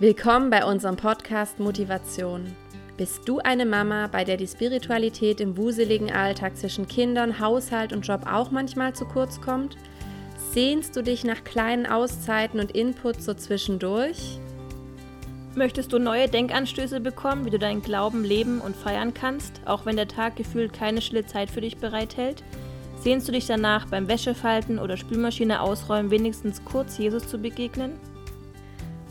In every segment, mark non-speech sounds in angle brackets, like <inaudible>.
Willkommen bei unserem Podcast Motivation. Bist du eine Mama, bei der die Spiritualität im wuseligen Alltag zwischen Kindern, Haushalt und Job auch manchmal zu kurz kommt? Sehnst du dich nach kleinen Auszeiten und Inputs so zwischendurch? Möchtest du neue Denkanstöße bekommen, wie du deinen Glauben leben und feiern kannst, auch wenn der Tag gefühlt keine stille Zeit für dich bereithält? Sehnst du dich danach, beim Wäschefalten oder Spülmaschine ausräumen wenigstens kurz Jesus zu begegnen?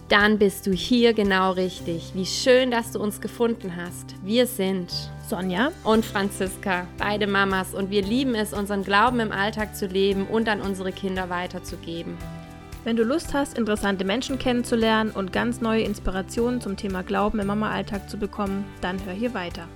Dann bist du hier genau richtig. Wie schön, dass du uns gefunden hast. Wir sind Sonja und Franziska, beide Mamas, und wir lieben es, unseren Glauben im Alltag zu leben und an unsere Kinder weiterzugeben. Wenn du Lust hast, interessante Menschen kennenzulernen und ganz neue Inspirationen zum Thema Glauben im Mama-Alltag zu bekommen, dann hör hier weiter.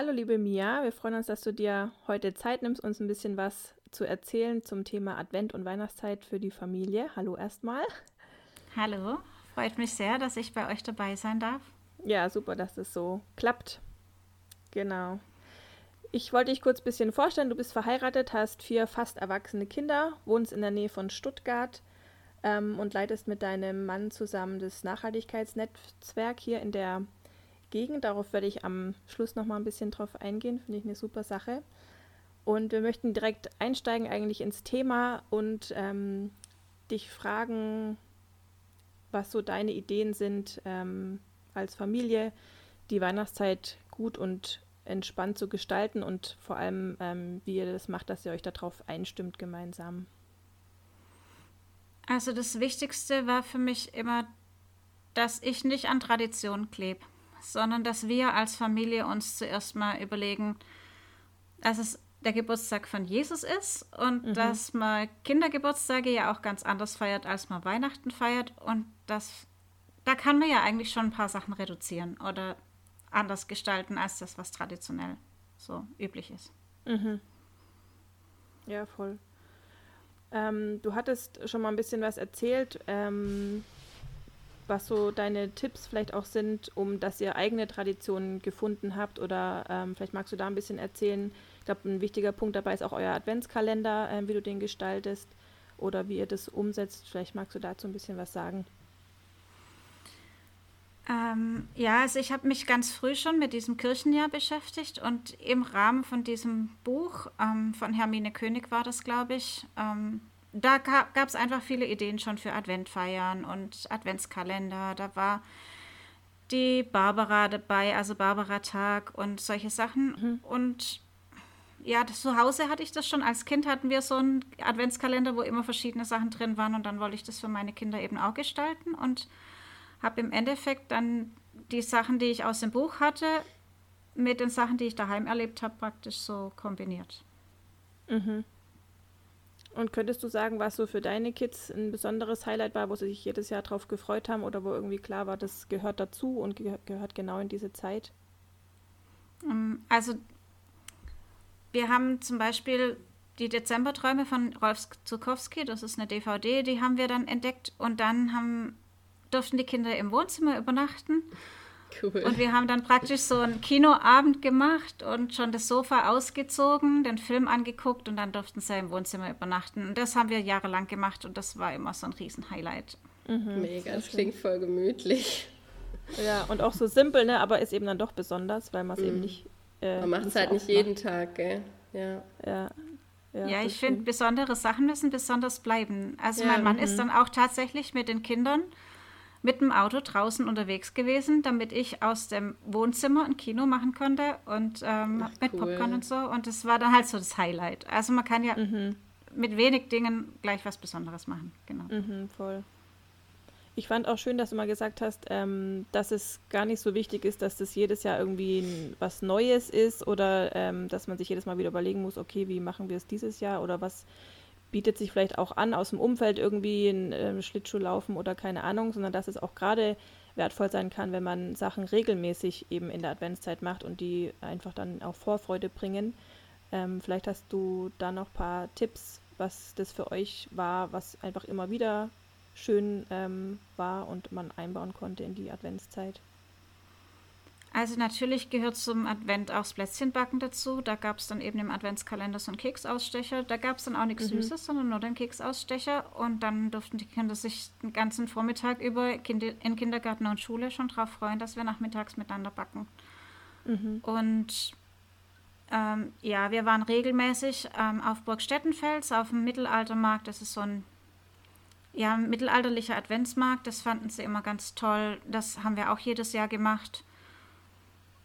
Hallo liebe Mia, wir freuen uns, dass du dir heute Zeit nimmst, uns ein bisschen was zu erzählen zum Thema Advent und Weihnachtszeit für die Familie. Hallo erstmal. Hallo, freut mich sehr, dass ich bei euch dabei sein darf. Ja, super, dass das so klappt. Genau. Ich wollte dich kurz ein bisschen vorstellen. Du bist verheiratet, hast vier fast erwachsene Kinder, wohnst in der Nähe von Stuttgart ähm, und leitest mit deinem Mann zusammen das Nachhaltigkeitsnetzwerk hier in der Gegend. Darauf werde ich am Schluss noch mal ein bisschen drauf eingehen. Finde ich eine super Sache. Und wir möchten direkt einsteigen eigentlich ins Thema und ähm, dich fragen, was so deine Ideen sind ähm, als Familie, die Weihnachtszeit gut und entspannt zu gestalten und vor allem, ähm, wie ihr das macht, dass ihr euch darauf einstimmt gemeinsam. Also das Wichtigste war für mich immer, dass ich nicht an Tradition klebe sondern dass wir als Familie uns zuerst mal überlegen, dass es der Geburtstag von Jesus ist und mhm. dass man Kindergeburtstage ja auch ganz anders feiert, als man Weihnachten feiert und das da kann man ja eigentlich schon ein paar Sachen reduzieren oder anders gestalten als das, was traditionell so üblich ist. Mhm. Ja, voll. Ähm, du hattest schon mal ein bisschen was erzählt. Ähm, was so deine Tipps vielleicht auch sind, um dass ihr eigene Traditionen gefunden habt oder ähm, vielleicht magst du da ein bisschen erzählen. Ich glaube, ein wichtiger Punkt dabei ist auch euer Adventskalender, äh, wie du den gestaltest oder wie ihr das umsetzt. Vielleicht magst du dazu ein bisschen was sagen. Ähm, ja, also ich habe mich ganz früh schon mit diesem Kirchenjahr beschäftigt und im Rahmen von diesem Buch ähm, von Hermine König war das, glaube ich, ähm, da gab es einfach viele Ideen schon für Adventfeiern und Adventskalender. Da war die Barbara dabei, also Barbara-Tag und solche Sachen. Mhm. Und ja, das, zu Hause hatte ich das schon. Als Kind hatten wir so einen Adventskalender, wo immer verschiedene Sachen drin waren. Und dann wollte ich das für meine Kinder eben auch gestalten und habe im Endeffekt dann die Sachen, die ich aus dem Buch hatte, mit den Sachen, die ich daheim erlebt habe, praktisch so kombiniert. Mhm. Und könntest du sagen, was so für deine Kids ein besonderes Highlight war, wo sie sich jedes Jahr drauf gefreut haben oder wo irgendwie klar war, das gehört dazu und ge gehört genau in diese Zeit? Ähm, also wir haben zum Beispiel die Dezemberträume von Rolf Zukowski, das ist eine DVD, die haben wir dann entdeckt und dann haben, durften die Kinder im Wohnzimmer übernachten. Cool. Und wir haben dann praktisch so einen Kinoabend gemacht und schon das Sofa ausgezogen, den Film angeguckt und dann durften sie im Wohnzimmer übernachten. Und das haben wir jahrelang gemacht und das war immer so ein Riesen-Highlight. Mhm, Mega, das klingt voll gemütlich. Ja, und auch so simpel, ne? aber ist eben dann doch besonders, weil man es mhm. eben nicht. Äh, man macht es halt nicht jeden Tag, gell? Ja. Ja, ja, ja ich finde, besondere Sachen müssen besonders bleiben. Also, ja, mein Mann ist mhm. dann auch tatsächlich mit den Kindern mit dem Auto draußen unterwegs gewesen, damit ich aus dem Wohnzimmer ein Kino machen konnte und ähm, Ach, mit cool. Popcorn und so. Und das war dann halt so das Highlight. Also man kann ja mhm. mit wenig Dingen gleich was Besonderes machen. Genau. Mhm, voll. Ich fand auch schön, dass du mal gesagt hast, ähm, dass es gar nicht so wichtig ist, dass das jedes Jahr irgendwie was Neues ist oder ähm, dass man sich jedes Mal wieder überlegen muss, okay, wie machen wir es dieses Jahr oder was bietet sich vielleicht auch an, aus dem Umfeld irgendwie ein äh, Schlittschuh laufen oder keine Ahnung, sondern dass es auch gerade wertvoll sein kann, wenn man Sachen regelmäßig eben in der Adventszeit macht und die einfach dann auch Vorfreude bringen. Ähm, vielleicht hast du da noch ein paar Tipps, was das für euch war, was einfach immer wieder schön ähm, war und man einbauen konnte in die Adventszeit. Also natürlich gehört zum Advent auch das Plätzchenbacken dazu. Da gab es dann eben im Adventskalender so einen Keksausstecher. Da gab es dann auch nichts mhm. Süßes, sondern nur den Keksausstecher. Und dann durften die Kinder sich den ganzen Vormittag über in Kindergarten und Schule schon darauf freuen, dass wir nachmittags miteinander backen. Mhm. Und ähm, ja, wir waren regelmäßig ähm, auf Burg Stettenfels, auf dem Mittelaltermarkt. Das ist so ein ja, mittelalterlicher Adventsmarkt. Das fanden sie immer ganz toll. Das haben wir auch jedes Jahr gemacht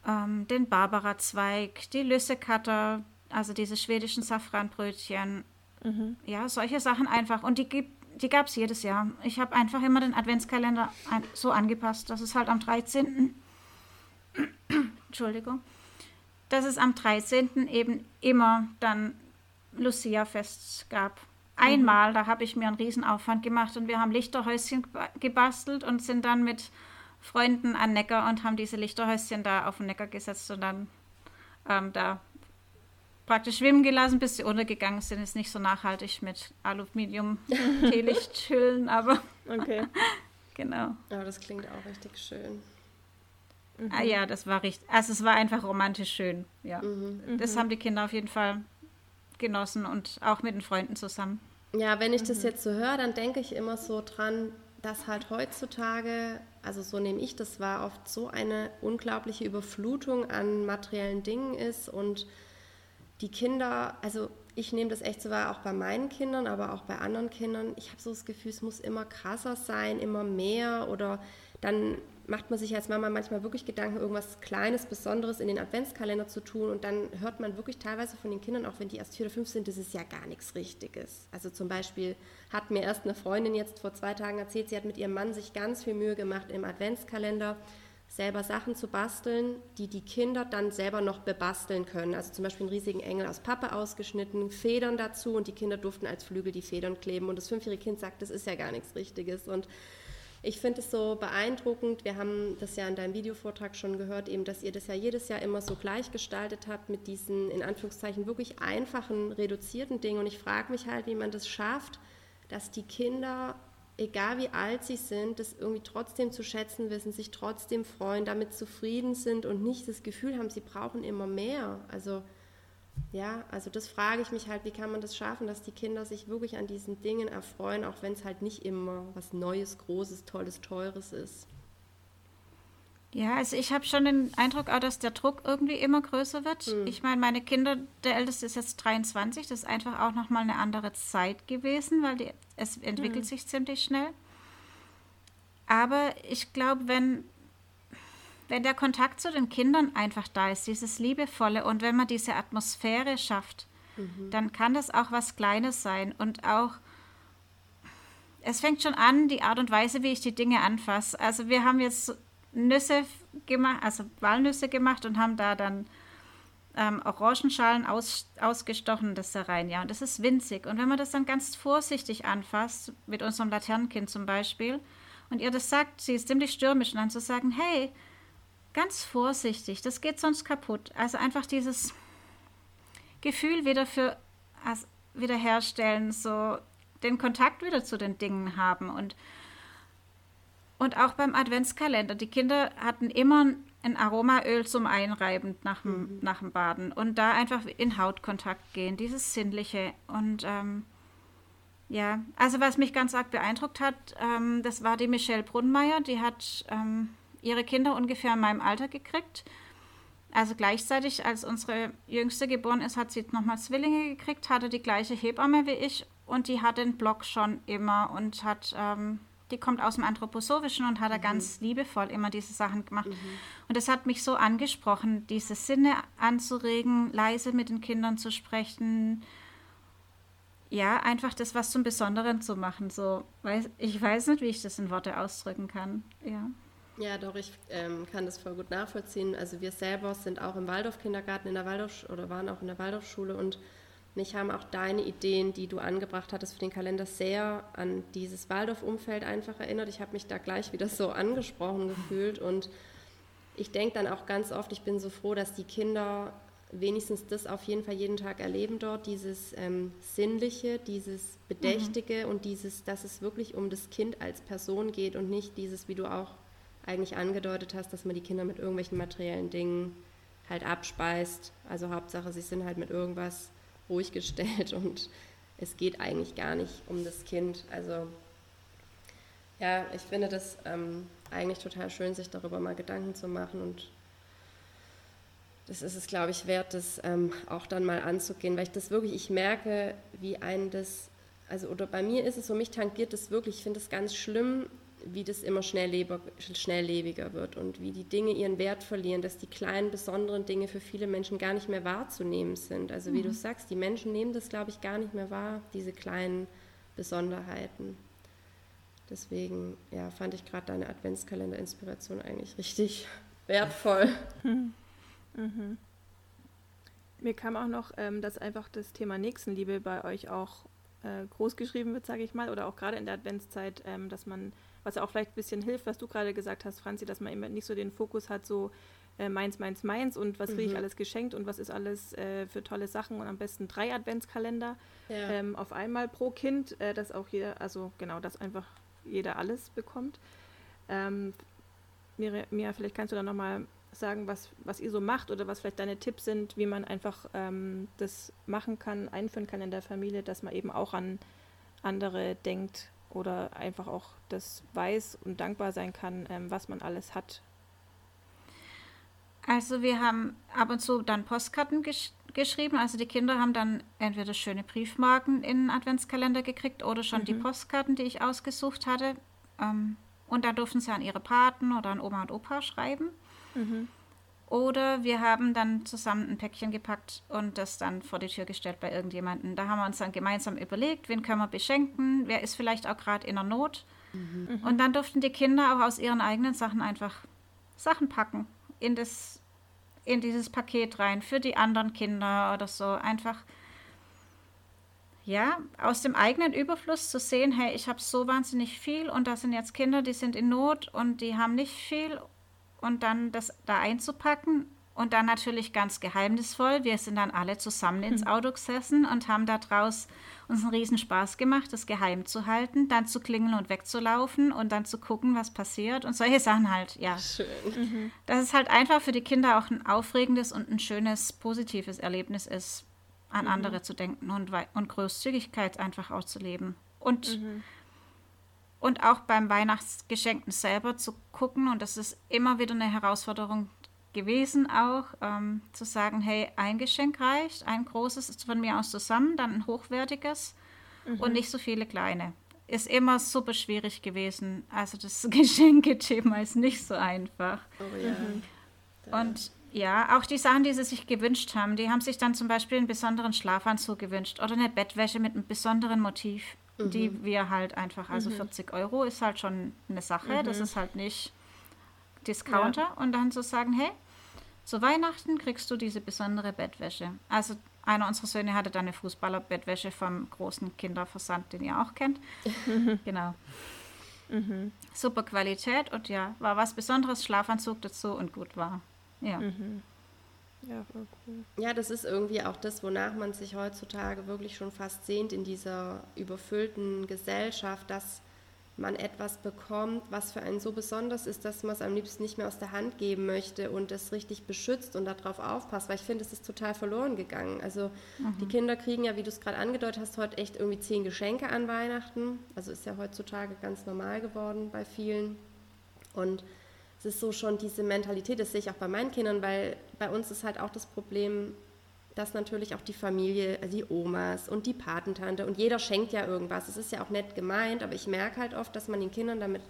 ähm, den Barbara-Zweig, die Lüssekatter, also diese schwedischen Safranbrötchen. Mhm. Ja, solche Sachen einfach. Und die, die gab es jedes Jahr. Ich habe einfach immer den Adventskalender so angepasst, dass es halt am 13. <clears throat> Entschuldigung. Dass es am 13. eben immer dann Lucia-Fest gab. Einmal, mhm. da habe ich mir einen Riesenaufwand gemacht und wir haben Lichterhäuschen gebastelt und sind dann mit Freunden an Neckar und haben diese Lichterhäuschen da auf den Neckar gesetzt und dann ähm, da praktisch schwimmen gelassen, bis sie untergegangen sind. Ist nicht so nachhaltig mit Aluminium-Teelichthüllen, <laughs> aber. Okay. <laughs> genau. Aber das klingt auch richtig schön. Mhm. Ah ja, das war richtig. Also es war einfach romantisch schön. Ja. Mhm. Das mhm. haben die Kinder auf jeden Fall genossen und auch mit den Freunden zusammen. Ja, wenn ich das mhm. jetzt so höre, dann denke ich immer so dran, dass halt heutzutage, also so nehme ich das wahr, oft so eine unglaubliche Überflutung an materiellen Dingen ist und die Kinder, also ich nehme das echt so wahr, auch bei meinen Kindern, aber auch bei anderen Kindern. Ich habe so das Gefühl, es muss immer krasser sein, immer mehr oder dann macht man sich als Mama manchmal wirklich Gedanken, irgendwas Kleines, Besonderes in den Adventskalender zu tun und dann hört man wirklich teilweise von den Kindern, auch wenn die erst vier oder fünf sind, das ist ja gar nichts Richtiges. Also zum Beispiel hat mir erst eine Freundin jetzt vor zwei Tagen erzählt, sie hat mit ihrem Mann sich ganz viel Mühe gemacht im Adventskalender selber Sachen zu basteln, die die Kinder dann selber noch bebasteln können. Also zum Beispiel einen riesigen Engel aus Pappe ausgeschnitten, Federn dazu und die Kinder durften als Flügel die Federn kleben und das fünfjährige Kind sagt, das ist ja gar nichts Richtiges und ich finde es so beeindruckend. Wir haben das ja in deinem Videovortrag schon gehört, eben, dass ihr das ja jedes Jahr immer so gleich gestaltet habt mit diesen in Anführungszeichen wirklich einfachen, reduzierten Dingen. Und ich frage mich halt, wie man das schafft, dass die Kinder, egal wie alt sie sind, das irgendwie trotzdem zu schätzen wissen, sich trotzdem freuen, damit zufrieden sind und nicht das Gefühl haben, sie brauchen immer mehr. Also ja, also das frage ich mich halt, wie kann man das schaffen, dass die Kinder sich wirklich an diesen Dingen erfreuen, auch wenn es halt nicht immer was Neues, Großes, Tolles, Teures ist. Ja, also ich habe schon den Eindruck auch, dass der Druck irgendwie immer größer wird. Hm. Ich meine, meine Kinder, der Älteste ist jetzt 23, das ist einfach auch nochmal eine andere Zeit gewesen, weil die, es entwickelt hm. sich ziemlich schnell. Aber ich glaube, wenn wenn der Kontakt zu den Kindern einfach da ist, dieses Liebevolle und wenn man diese Atmosphäre schafft, mhm. dann kann das auch was Kleines sein und auch, es fängt schon an, die Art und Weise, wie ich die Dinge anfasse. Also wir haben jetzt Nüsse gemacht, also Walnüsse gemacht und haben da dann ähm, Orangenschalen aus, ausgestochen, das da rein, ja. Und das ist winzig. Und wenn man das dann ganz vorsichtig anfasst, mit unserem Laternenkind zum Beispiel, und ihr das sagt, sie ist ziemlich stürmisch, und dann zu sagen, hey, ganz vorsichtig, das geht sonst kaputt. Also einfach dieses Gefühl wieder für also wiederherstellen, so den Kontakt wieder zu den Dingen haben und und auch beim Adventskalender. Die Kinder hatten immer ein Aromaöl zum Einreiben nach dem, mhm. nach dem Baden und da einfach in Hautkontakt gehen, dieses Sinnliche. Und ähm, ja, also was mich ganz arg beeindruckt hat, ähm, das war die Michelle Brunnmeier, die hat ähm, ihre Kinder ungefähr in meinem Alter gekriegt. Also gleichzeitig, als unsere Jüngste geboren ist, hat sie nochmal Zwillinge gekriegt, hatte die gleiche Hebamme wie ich und die hat den Blog schon immer und hat, ähm, die kommt aus dem Anthroposophischen und hat da mhm. ganz liebevoll immer diese Sachen gemacht. Mhm. Und das hat mich so angesprochen, diese Sinne anzuregen, leise mit den Kindern zu sprechen. Ja, einfach das was zum Besonderen zu machen. So, ich weiß nicht, wie ich das in Worte ausdrücken kann. Ja. Ja, doch, ich ähm, kann das voll gut nachvollziehen. Also wir selber sind auch im Waldorf-Kindergarten in der Waldorf oder waren auch in der Waldorfschule und mich haben auch deine Ideen, die du angebracht hattest für den Kalender, sehr an dieses Waldorf-Umfeld einfach erinnert. Ich habe mich da gleich wieder so angesprochen gefühlt und ich denke dann auch ganz oft, ich bin so froh, dass die Kinder wenigstens das auf jeden Fall jeden Tag erleben dort, dieses ähm, Sinnliche, dieses Bedächtige mhm. und dieses, dass es wirklich um das Kind als Person geht und nicht dieses, wie du auch eigentlich angedeutet hast, dass man die Kinder mit irgendwelchen materiellen Dingen halt abspeist. Also Hauptsache, sie sind halt mit irgendwas ruhig gestellt <laughs> und es geht eigentlich gar nicht um das Kind. Also ja, ich finde das ähm, eigentlich total schön, sich darüber mal Gedanken zu machen und das ist es, glaube ich, wert, das ähm, auch dann mal anzugehen, weil ich das wirklich, ich merke, wie ein das, also oder bei mir ist es so, mich tangiert das wirklich, ich finde es ganz schlimm, wie das immer schnelllebiger wird und wie die Dinge ihren Wert verlieren, dass die kleinen, besonderen Dinge für viele Menschen gar nicht mehr wahrzunehmen sind. Also wie mhm. du sagst, die Menschen nehmen das, glaube ich, gar nicht mehr wahr, diese kleinen Besonderheiten. Deswegen ja, fand ich gerade deine Adventskalender-Inspiration eigentlich richtig <laughs> wertvoll. Mhm. Mhm. Mir kam auch noch, ähm, dass einfach das Thema Nächstenliebe bei euch auch äh, groß geschrieben wird, sage ich mal, oder auch gerade in der Adventszeit, ähm, dass man was auch vielleicht ein bisschen hilft, was du gerade gesagt hast, Franzi, dass man eben nicht so den Fokus hat, so äh, meins, meins, meins und was kriege ich mhm. alles geschenkt und was ist alles äh, für tolle Sachen und am besten drei Adventskalender ja. ähm, auf einmal pro Kind, äh, dass auch jeder, also genau, dass einfach jeder alles bekommt. Ähm, Mira, Mira, vielleicht kannst du da nochmal sagen, was, was ihr so macht oder was vielleicht deine Tipps sind, wie man einfach ähm, das machen kann, einführen kann in der Familie, dass man eben auch an andere denkt oder einfach auch das weiß und dankbar sein kann, ähm, was man alles hat. Also wir haben ab und zu dann Postkarten gesch geschrieben. Also die Kinder haben dann entweder schöne Briefmarken in den Adventskalender gekriegt oder schon mhm. die Postkarten, die ich ausgesucht hatte. Ähm, und da durften sie an ihre Paten oder an Oma und Opa schreiben. Mhm. Oder wir haben dann zusammen ein Päckchen gepackt und das dann vor die Tür gestellt bei irgendjemandem. Da haben wir uns dann gemeinsam überlegt, wen können wir beschenken, wer ist vielleicht auch gerade in der Not. Mhm. Und dann durften die Kinder auch aus ihren eigenen Sachen einfach Sachen packen in, das, in dieses Paket rein für die anderen Kinder oder so. Einfach, ja, aus dem eigenen Überfluss zu sehen, hey, ich habe so wahnsinnig viel und da sind jetzt Kinder, die sind in Not und die haben nicht viel und dann das da einzupacken und dann natürlich ganz geheimnisvoll. Wir sind dann alle zusammen ins hm. Auto gesessen und haben da draus uns einen riesen Spaß gemacht, das geheim zu halten, dann zu klingeln und wegzulaufen und dann zu gucken, was passiert und solche Sachen halt, ja. Schön. Mhm. Dass es halt einfach für die Kinder auch ein aufregendes und ein schönes, positives Erlebnis ist, an mhm. andere zu denken und, und Großzügigkeit einfach auch zu leben. Und mhm und auch beim Weihnachtsgeschenken selber zu gucken. Und das ist immer wieder eine Herausforderung gewesen, auch ähm, zu sagen, hey, ein Geschenk reicht, ein großes ist von mir aus zusammen, dann ein hochwertiges mhm. und nicht so viele kleine. Ist immer super schwierig gewesen. Also das <laughs> Geschenkethema ist nicht so einfach. Oh ja. Mhm. Und ja, auch die Sachen, die sie sich gewünscht haben, die haben sich dann zum Beispiel einen besonderen Schlafanzug gewünscht oder eine Bettwäsche mit einem besonderen Motiv mhm. die wir halt einfach, also mhm. 40 Euro ist halt schon eine Sache, mhm. das ist halt nicht Discounter. Ja. Und dann zu sagen, hey, zu Weihnachten kriegst du diese besondere Bettwäsche. Also einer unserer Söhne hatte dann eine Fußballerbettwäsche vom großen Kinderversand, den ihr auch kennt. <laughs> genau. Mhm. Super Qualität und ja, war was Besonderes, Schlafanzug dazu und gut war. Ja. Mhm. Ja, voll cool. Ja, das ist irgendwie auch das, wonach man sich heutzutage wirklich schon fast sehnt in dieser überfüllten Gesellschaft, dass man etwas bekommt, was für einen so besonders ist, dass man es am liebsten nicht mehr aus der Hand geben möchte und es richtig beschützt und darauf aufpasst, weil ich finde, es ist total verloren gegangen. Also mhm. die Kinder kriegen ja, wie du es gerade angedeutet hast, heute echt irgendwie zehn Geschenke an Weihnachten. Also ist ja heutzutage ganz normal geworden bei vielen. Und es ist so schon diese Mentalität, das sehe ich auch bei meinen Kindern, weil bei uns ist halt auch das Problem, dass natürlich auch die Familie, also die Omas und die Patentante und jeder schenkt ja irgendwas. Es ist ja auch nett gemeint, aber ich merke halt oft, dass man den Kindern damit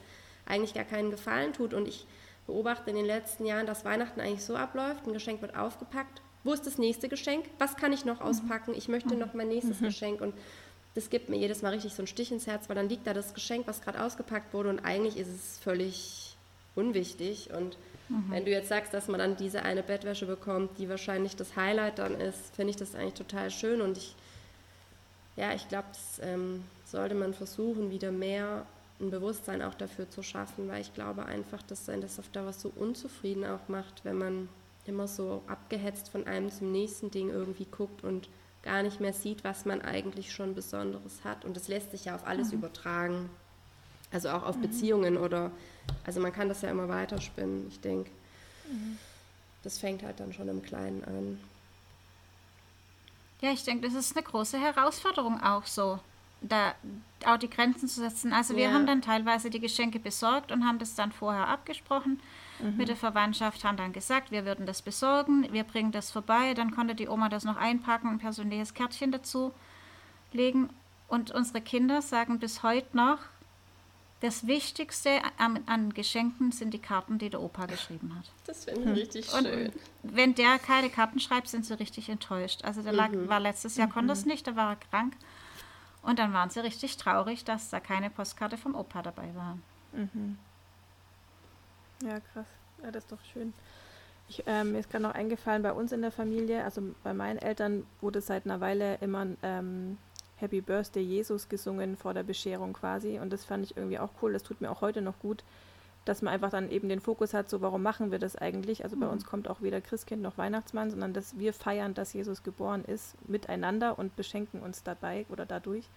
eigentlich gar keinen Gefallen tut. Und ich beobachte in den letzten Jahren, dass Weihnachten eigentlich so abläuft: ein Geschenk wird aufgepackt. Wo ist das nächste Geschenk? Was kann ich noch mhm. auspacken? Ich möchte noch mein nächstes mhm. Geschenk. Und das gibt mir jedes Mal richtig so einen Stich ins Herz, weil dann liegt da das Geschenk, was gerade ausgepackt wurde und eigentlich ist es völlig unwichtig. Und mhm. wenn du jetzt sagst, dass man dann diese eine Bettwäsche bekommt, die wahrscheinlich das Highlight dann ist, finde ich das eigentlich total schön. Und ich, ja, ich glaube, das ähm, sollte man versuchen, wieder mehr ein Bewusstsein auch dafür zu schaffen, weil ich glaube einfach, dass ein das auf Dauer so unzufrieden auch macht, wenn man immer so abgehetzt von einem zum nächsten Ding irgendwie guckt und gar nicht mehr sieht, was man eigentlich schon Besonderes hat. Und das lässt sich ja auf alles mhm. übertragen. Also auch auf mhm. Beziehungen oder also man kann das ja immer weiterspinnen. Ich denke, mhm. das fängt halt dann schon im Kleinen an. Ja, ich denke, das ist eine große Herausforderung auch so, da auch die Grenzen zu setzen. Also wir ja. haben dann teilweise die Geschenke besorgt und haben das dann vorher abgesprochen mhm. mit der Verwandtschaft, haben dann gesagt, wir würden das besorgen, wir bringen das vorbei, dann konnte die Oma das noch einpacken, ein persönliches Kärtchen dazu legen. Und unsere Kinder sagen bis heute noch, das Wichtigste an, an, Geschenken sind die Karten, die der Opa geschrieben hat. Das finde ich hm. richtig und schön. Wenn der keine Karten schreibt, sind sie richtig enttäuscht. Also der mhm. war letztes Jahr, mhm. konnte es nicht, da war er krank. Und dann waren sie richtig traurig, dass da keine Postkarte vom Opa dabei war. Mhm. Ja, krass. Ja, das ist doch schön. Ich, ähm, mir ist gerade noch eingefallen, bei uns in der Familie, also bei meinen Eltern wurde seit einer Weile immer ähm, Happy Birthday Jesus gesungen vor der Bescherung quasi. Und das fand ich irgendwie auch cool. Das tut mir auch heute noch gut, dass man einfach dann eben den Fokus hat, so warum machen wir das eigentlich? Also bei mhm. uns kommt auch weder Christkind noch Weihnachtsmann, sondern dass wir feiern, dass Jesus geboren ist, miteinander und beschenken uns dabei oder dadurch.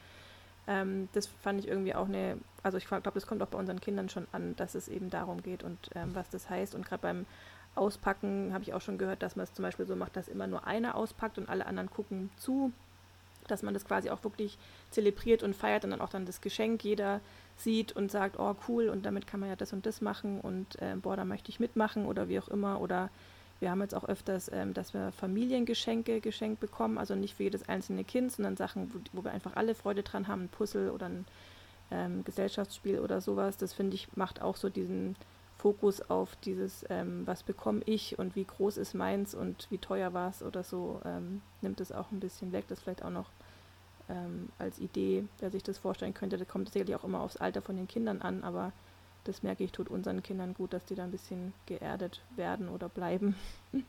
Ähm, das fand ich irgendwie auch eine, also ich glaube, das kommt auch bei unseren Kindern schon an, dass es eben darum geht und ähm, was das heißt. Und gerade beim Auspacken habe ich auch schon gehört, dass man es zum Beispiel so macht, dass immer nur einer auspackt und alle anderen gucken zu, dass man das quasi auch wirklich zelebriert und feiert und dann auch dann das Geschenk jeder sieht und sagt, oh cool, und damit kann man ja das und das machen und äh, boah, da möchte ich mitmachen oder wie auch immer. Oder wir haben jetzt auch öfters, ähm, dass wir Familiengeschenke geschenkt bekommen, also nicht für jedes einzelne Kind, sondern Sachen, wo, wo wir einfach alle Freude dran haben, ein Puzzle oder ein ähm, Gesellschaftsspiel oder sowas. Das finde ich, macht auch so diesen Fokus auf dieses, ähm, was bekomme ich und wie groß ist meins und wie teuer war es oder so, ähm, nimmt es auch ein bisschen weg. Das vielleicht auch noch ähm, als Idee, wer sich das vorstellen könnte. Das kommt sicherlich auch immer aufs Alter von den Kindern an, aber das merke ich, tut unseren Kindern gut, dass die da ein bisschen geerdet werden oder bleiben. <laughs>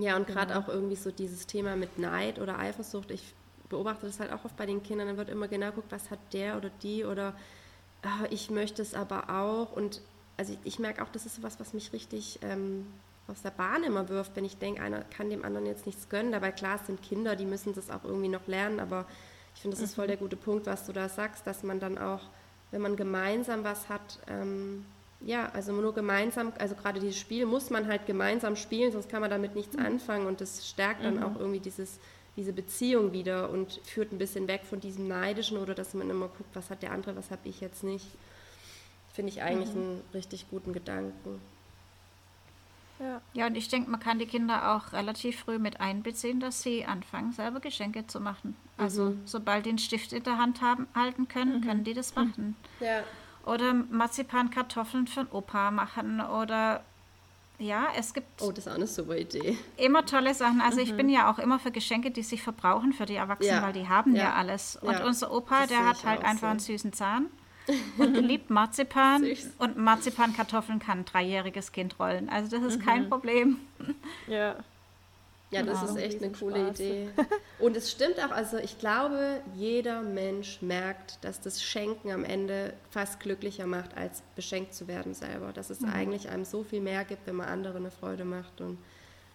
Ja, und gerade genau. auch irgendwie so dieses Thema mit Neid oder Eifersucht. Ich beobachte das halt auch oft bei den Kindern. Dann wird immer genau geguckt, was hat der oder die oder oh, ich möchte es aber auch. Und also ich, ich merke auch, das ist was, was mich richtig ähm, aus der Bahn immer wirft, wenn ich denke, einer kann dem anderen jetzt nichts gönnen. Dabei klar, es sind Kinder, die müssen das auch irgendwie noch lernen, aber ich finde, das ist voll der gute Punkt, was du da sagst, dass man dann auch, wenn man gemeinsam was hat, ähm, ja, also nur gemeinsam, also gerade dieses Spiel muss man halt gemeinsam spielen, sonst kann man damit nichts mhm. anfangen und das stärkt dann mhm. auch irgendwie dieses, diese Beziehung wieder und führt ein bisschen weg von diesem Neidischen oder dass man immer guckt, was hat der andere, was habe ich jetzt nicht. Finde ich eigentlich mhm. einen richtig guten Gedanken. Ja. ja, und ich denke, man kann die Kinder auch relativ früh mit einbeziehen, dass sie anfangen, selber Geschenke zu machen. Also mhm. sobald die einen Stift in der Hand haben, halten können, mhm. können die das machen. Ja. Oder Marzipankartoffeln für den Opa machen oder ja, es gibt. Oh, das ist auch eine super Idee. Immer tolle Sachen. Also, mhm. ich bin ja auch immer für Geschenke, die sich verbrauchen für die Erwachsenen, ja. weil die haben ja, ja alles. Und ja. unser Opa, das der hat halt einfach so. einen süßen Zahn und liebt Marzipan. <laughs> Süß. Und Marzipankartoffeln kann ein dreijähriges Kind rollen. Also, das ist mhm. kein Problem. <laughs> Ja. Ja, das genau. ist echt eine coole Spaß. Idee. <laughs> Und es stimmt auch, also ich glaube, jeder Mensch merkt, dass das Schenken am Ende fast glücklicher macht, als beschenkt zu werden selber. Dass es mhm. eigentlich einem so viel mehr gibt, wenn man andere eine Freude macht. Und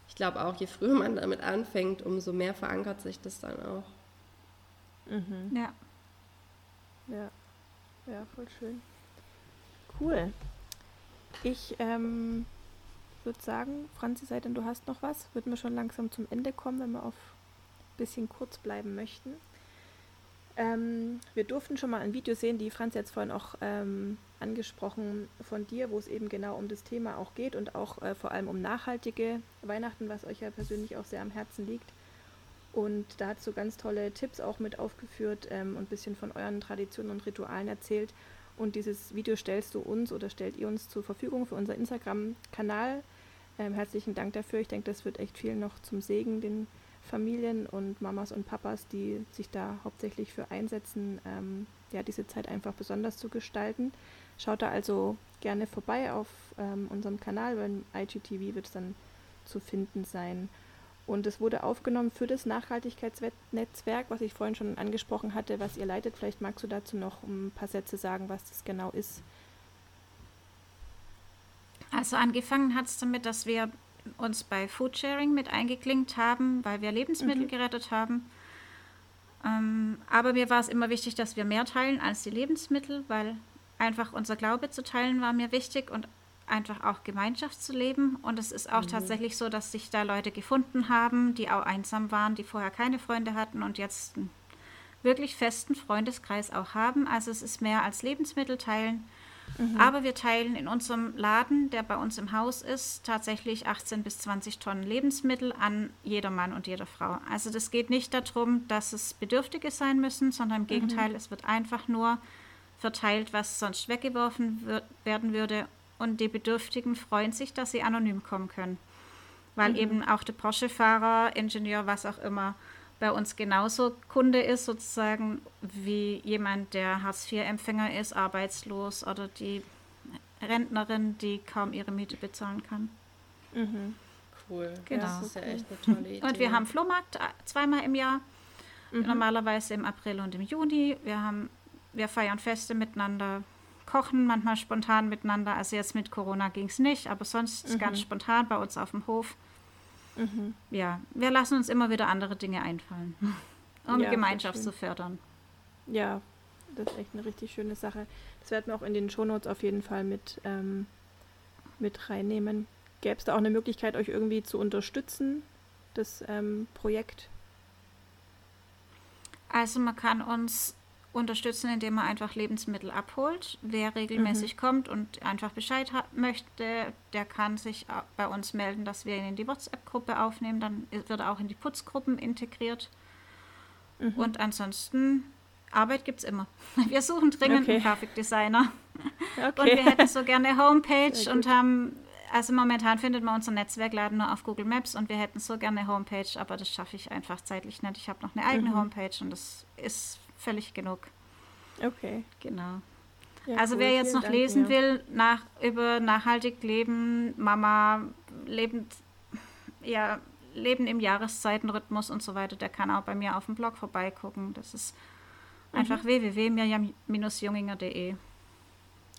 ich glaube auch, je früher man damit anfängt, umso mehr verankert sich das dann auch. Mhm. Ja. Ja. Ja, voll schön. Cool. Ich ähm, würde sagen, Franzi, sei denn du hast noch was, würden wir schon langsam zum Ende kommen, wenn wir auf ein bisschen kurz bleiben möchten. Ähm, wir durften schon mal ein Video sehen, die Franzi jetzt vorhin auch ähm, angesprochen von dir, wo es eben genau um das Thema auch geht und auch äh, vor allem um nachhaltige Weihnachten, was euch ja persönlich auch sehr am Herzen liegt. Und da hat so ganz tolle Tipps auch mit aufgeführt ähm, und ein bisschen von euren Traditionen und Ritualen erzählt. Und dieses Video stellst du uns oder stellt ihr uns zur Verfügung für unser Instagram-Kanal. Ähm, herzlichen Dank dafür. Ich denke, das wird echt viel noch zum Segen den Familien und Mamas und Papas, die sich da hauptsächlich für einsetzen, ähm, ja, diese Zeit einfach besonders zu gestalten. Schaut da also gerne vorbei auf ähm, unserem Kanal, beim IGTV wird es dann zu finden sein. Und es wurde aufgenommen für das Nachhaltigkeitsnetzwerk, was ich vorhin schon angesprochen hatte, was ihr leitet. Vielleicht magst du dazu noch ein paar Sätze sagen, was das genau ist. Also angefangen hat es damit, dass wir uns bei Foodsharing mit eingeklinkt haben, weil wir Lebensmittel mhm. gerettet haben. Ähm, aber mir war es immer wichtig, dass wir mehr teilen als die Lebensmittel, weil einfach unser Glaube zu teilen war mir wichtig und einfach auch Gemeinschaft zu leben. Und es ist auch mhm. tatsächlich so, dass sich da Leute gefunden haben, die auch einsam waren, die vorher keine Freunde hatten und jetzt einen wirklich festen Freundeskreis auch haben. Also es ist mehr als Lebensmittel teilen. Mhm. Aber wir teilen in unserem Laden, der bei uns im Haus ist, tatsächlich 18 bis 20 Tonnen Lebensmittel an jeder Mann und jeder Frau. Also das geht nicht darum, dass es Bedürftige sein müssen, sondern im mhm. Gegenteil, mhm. es wird einfach nur verteilt, was sonst weggeworfen werden würde und die Bedürftigen freuen sich, dass sie anonym kommen können. Weil mhm. eben auch der Porsche-Fahrer, Ingenieur, was auch immer, bei uns genauso Kunde ist, sozusagen wie jemand, der Hartz-IV-Empfänger ist, arbeitslos oder die Rentnerin, die kaum ihre Miete bezahlen kann. Mhm. Cool. Genau. Das ist ja echt eine tolle Idee. Und wir haben Flohmarkt äh, zweimal im Jahr, mhm. normalerweise im April und im Juni. Wir, haben, wir feiern Feste miteinander, kochen manchmal spontan miteinander. Also jetzt mit Corona ging es nicht, aber sonst mhm. ganz spontan bei uns auf dem Hof. Mhm. Ja, wir lassen uns immer wieder andere Dinge einfallen, <laughs> um ja, Gemeinschaft zu fördern. Ja, das ist echt eine richtig schöne Sache. Das werden wir auch in den Shownotes auf jeden Fall mit, ähm, mit reinnehmen. Gäbe es da auch eine Möglichkeit, euch irgendwie zu unterstützen, das ähm, Projekt? Also man kann uns unterstützen, indem man einfach Lebensmittel abholt. Wer regelmäßig mhm. kommt und einfach Bescheid möchte, der kann sich bei uns melden, dass wir ihn in die WhatsApp-Gruppe aufnehmen. Dann wird er auch in die Putzgruppen integriert. Mhm. Und ansonsten, Arbeit gibt es immer. <laughs> Wir suchen dringend okay. einen Grafikdesigner. <laughs> Okay. Und wir hätten so gerne Homepage und haben, also momentan findet man unser Netzwerkladen nur auf Google Maps und wir hätten so gerne Homepage, aber das schaffe ich einfach zeitlich nicht. Ich habe noch eine eigene mhm. Homepage und das ist völlig genug. Okay. Genau. Ja, also cool. wer jetzt Vielen noch Dank, lesen ja. will nach, über nachhaltig Leben, Mama, lebend, ja, Leben im Jahreszeitenrhythmus und so weiter, der kann auch bei mir auf dem Blog vorbeigucken. Das ist mhm. einfach www.mirjam-junginger.de.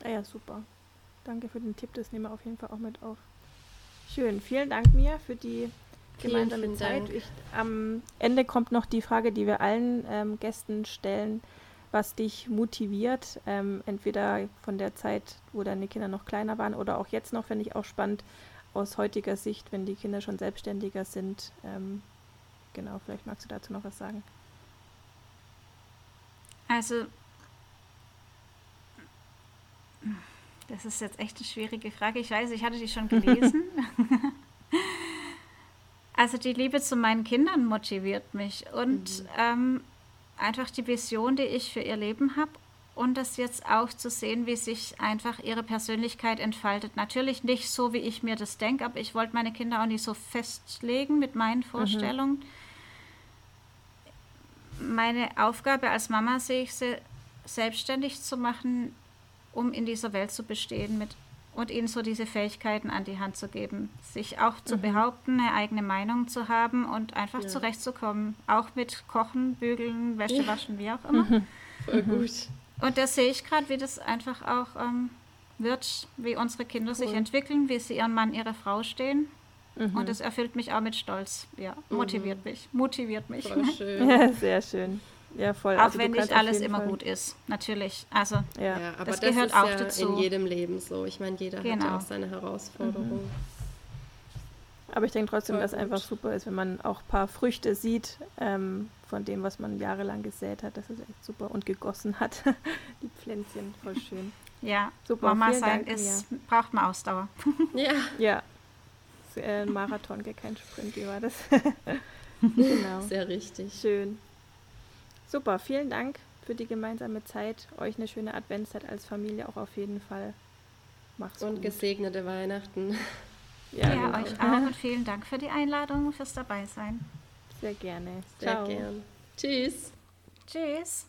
Ah ja, super. Danke für den Tipp, das nehmen wir auf jeden Fall auch mit auf. Schön, vielen Dank mir für die gemeinsame vielen, vielen Zeit. Ich, am Ende kommt noch die Frage, die wir allen ähm, Gästen stellen, was dich motiviert, ähm, entweder von der Zeit, wo deine Kinder noch kleiner waren oder auch jetzt noch, finde ich auch spannend aus heutiger Sicht, wenn die Kinder schon selbstständiger sind. Ähm, genau, vielleicht magst du dazu noch was sagen. Also, das ist jetzt echt eine schwierige Frage. Ich weiß, ich hatte die schon gelesen. <laughs> <laughs> Also die Liebe zu meinen Kindern motiviert mich und mhm. ähm, einfach die Vision, die ich für ihr Leben habe und das jetzt auch zu sehen, wie sich einfach ihre Persönlichkeit entfaltet. Natürlich nicht so, wie ich mir das denke, aber ich wollte meine Kinder auch nicht so festlegen mit meinen mhm. Vorstellungen. Mhm. Meine Aufgabe als Mama sehe ich sie selbstständig zu machen, um in dieser Welt zu bestehen mit und ihnen so diese Fähigkeiten an die Hand zu geben, sich auch zu mhm. behaupten, eine eigene Meinung zu haben und einfach ja. zurechtzukommen, auch mit Kochen, Bügeln, Wäsche ja. waschen, wie auch <laughs> immer. Mhm. Voll mhm. gut. Und da sehe ich gerade, wie das einfach auch ähm, wird, wie unsere Kinder cool. sich entwickeln, wie sie ihren Mann, ihre Frau stehen. Mhm. Und das erfüllt mich auch mit Stolz. Ja, motiviert mhm. mich. Motiviert mich. Voll <laughs> schön. Ja, sehr schön. Ja, voll. Auch also wenn nicht alles immer Fall. gut ist, natürlich. Also ja, ja aber das, das gehört auch ja dazu. in jedem Leben so. Ich meine, jeder genau. hat ja auch seine Herausforderungen. Mhm. Aber ich denke trotzdem, voll dass es einfach super ist, wenn man auch ein paar Früchte sieht ähm, von dem, was man jahrelang gesät hat. Das ist echt super und gegossen hat. <laughs> Die Pflänzchen, voll schön. Ja, super. Mama sein ist, braucht man Ausdauer. <laughs> ja. Ja. Äh, ein Marathon, kein Sprint, wie war das? <laughs> genau. Sehr richtig. Schön. Super, vielen Dank für die gemeinsame Zeit. Euch eine schöne Adventszeit als Familie auch auf jeden Fall. Macht's und gut. gesegnete Weihnachten. Ja, ja genau. euch auch <laughs> und vielen Dank für die Einladung, fürs Dabeisein. Sehr gerne. Sehr Ciao. gern. Tschüss. Tschüss.